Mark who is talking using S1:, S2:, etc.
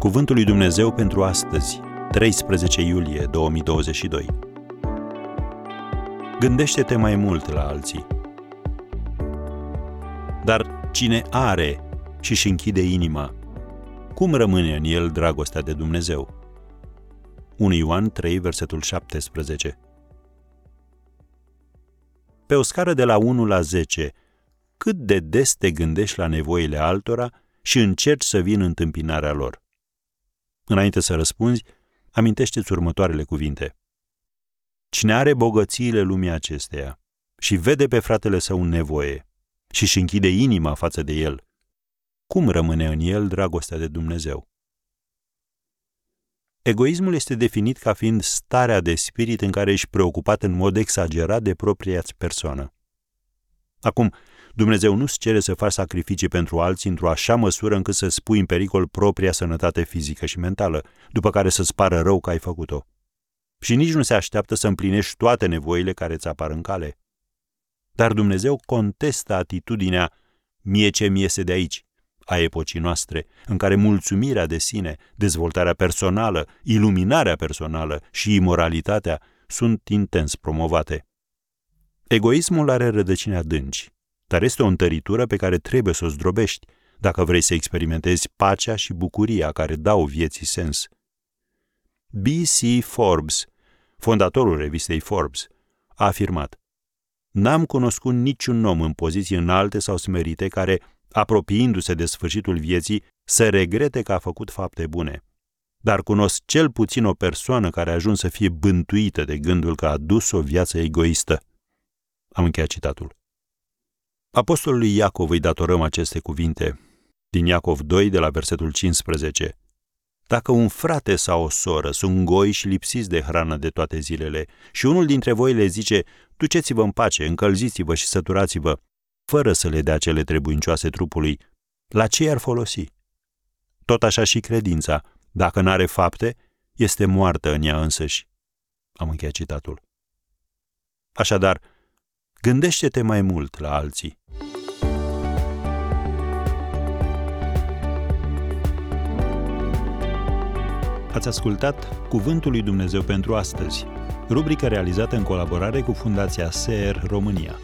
S1: Cuvântul lui Dumnezeu pentru astăzi, 13 iulie 2022. Gândește-te mai mult la alții. Dar cine are și își închide inima, cum rămâne în el dragostea de Dumnezeu? 1 Ioan 3, versetul 17. Pe o scară de la 1 la 10, cât de des te gândești la nevoile altora și încerci să vin în întâmpinarea lor? Înainte să răspunzi, amintește-ți următoarele cuvinte. Cine are bogățiile lumii acesteia și vede pe fratele său în nevoie și își închide inima față de el, cum rămâne în el dragostea de Dumnezeu? Egoismul este definit ca fiind starea de spirit în care ești preocupat în mod exagerat de propria persoană. Acum, Dumnezeu nu-ți cere să faci sacrificii pentru alții într-o așa măsură încât să spui în pericol propria sănătate fizică și mentală, după care să-ți pară rău că ai făcut-o. Și nici nu se așteaptă să împlinești toate nevoile care ți apar în cale. Dar Dumnezeu contestă atitudinea mie ce mi iese de aici, a epocii noastre, în care mulțumirea de sine, dezvoltarea personală, iluminarea personală și imoralitatea sunt intens promovate. Egoismul are rădăcini adânci, dar este o întăritură pe care trebuie să o zdrobești dacă vrei să experimentezi pacea și bucuria care dau vieții sens. B.C. Forbes, fondatorul revistei Forbes, a afirmat N-am cunoscut niciun om în poziții înalte sau smerite care, apropiindu-se de sfârșitul vieții, să regrete că a făcut fapte bune. Dar cunosc cel puțin o persoană care a ajuns să fie bântuită de gândul că a dus o viață egoistă. Am încheiat citatul. Apostolului Iacov îi datorăm aceste cuvinte, din Iacov 2, de la versetul 15. Dacă un frate sau o soră sunt goi și lipsiți de hrană de toate zilele și unul dintre voi le zice, duceți-vă în pace, încălziți-vă și săturați-vă, fără să le dea cele trebuincioase trupului, la ce ar folosi? Tot așa și credința, dacă n-are fapte, este moartă în ea însăși. Am încheiat citatul. Așadar, gândește-te mai mult la alții. Ați ascultat Cuvântul lui Dumnezeu pentru astăzi, rubrica realizată în colaborare cu Fundația SER România.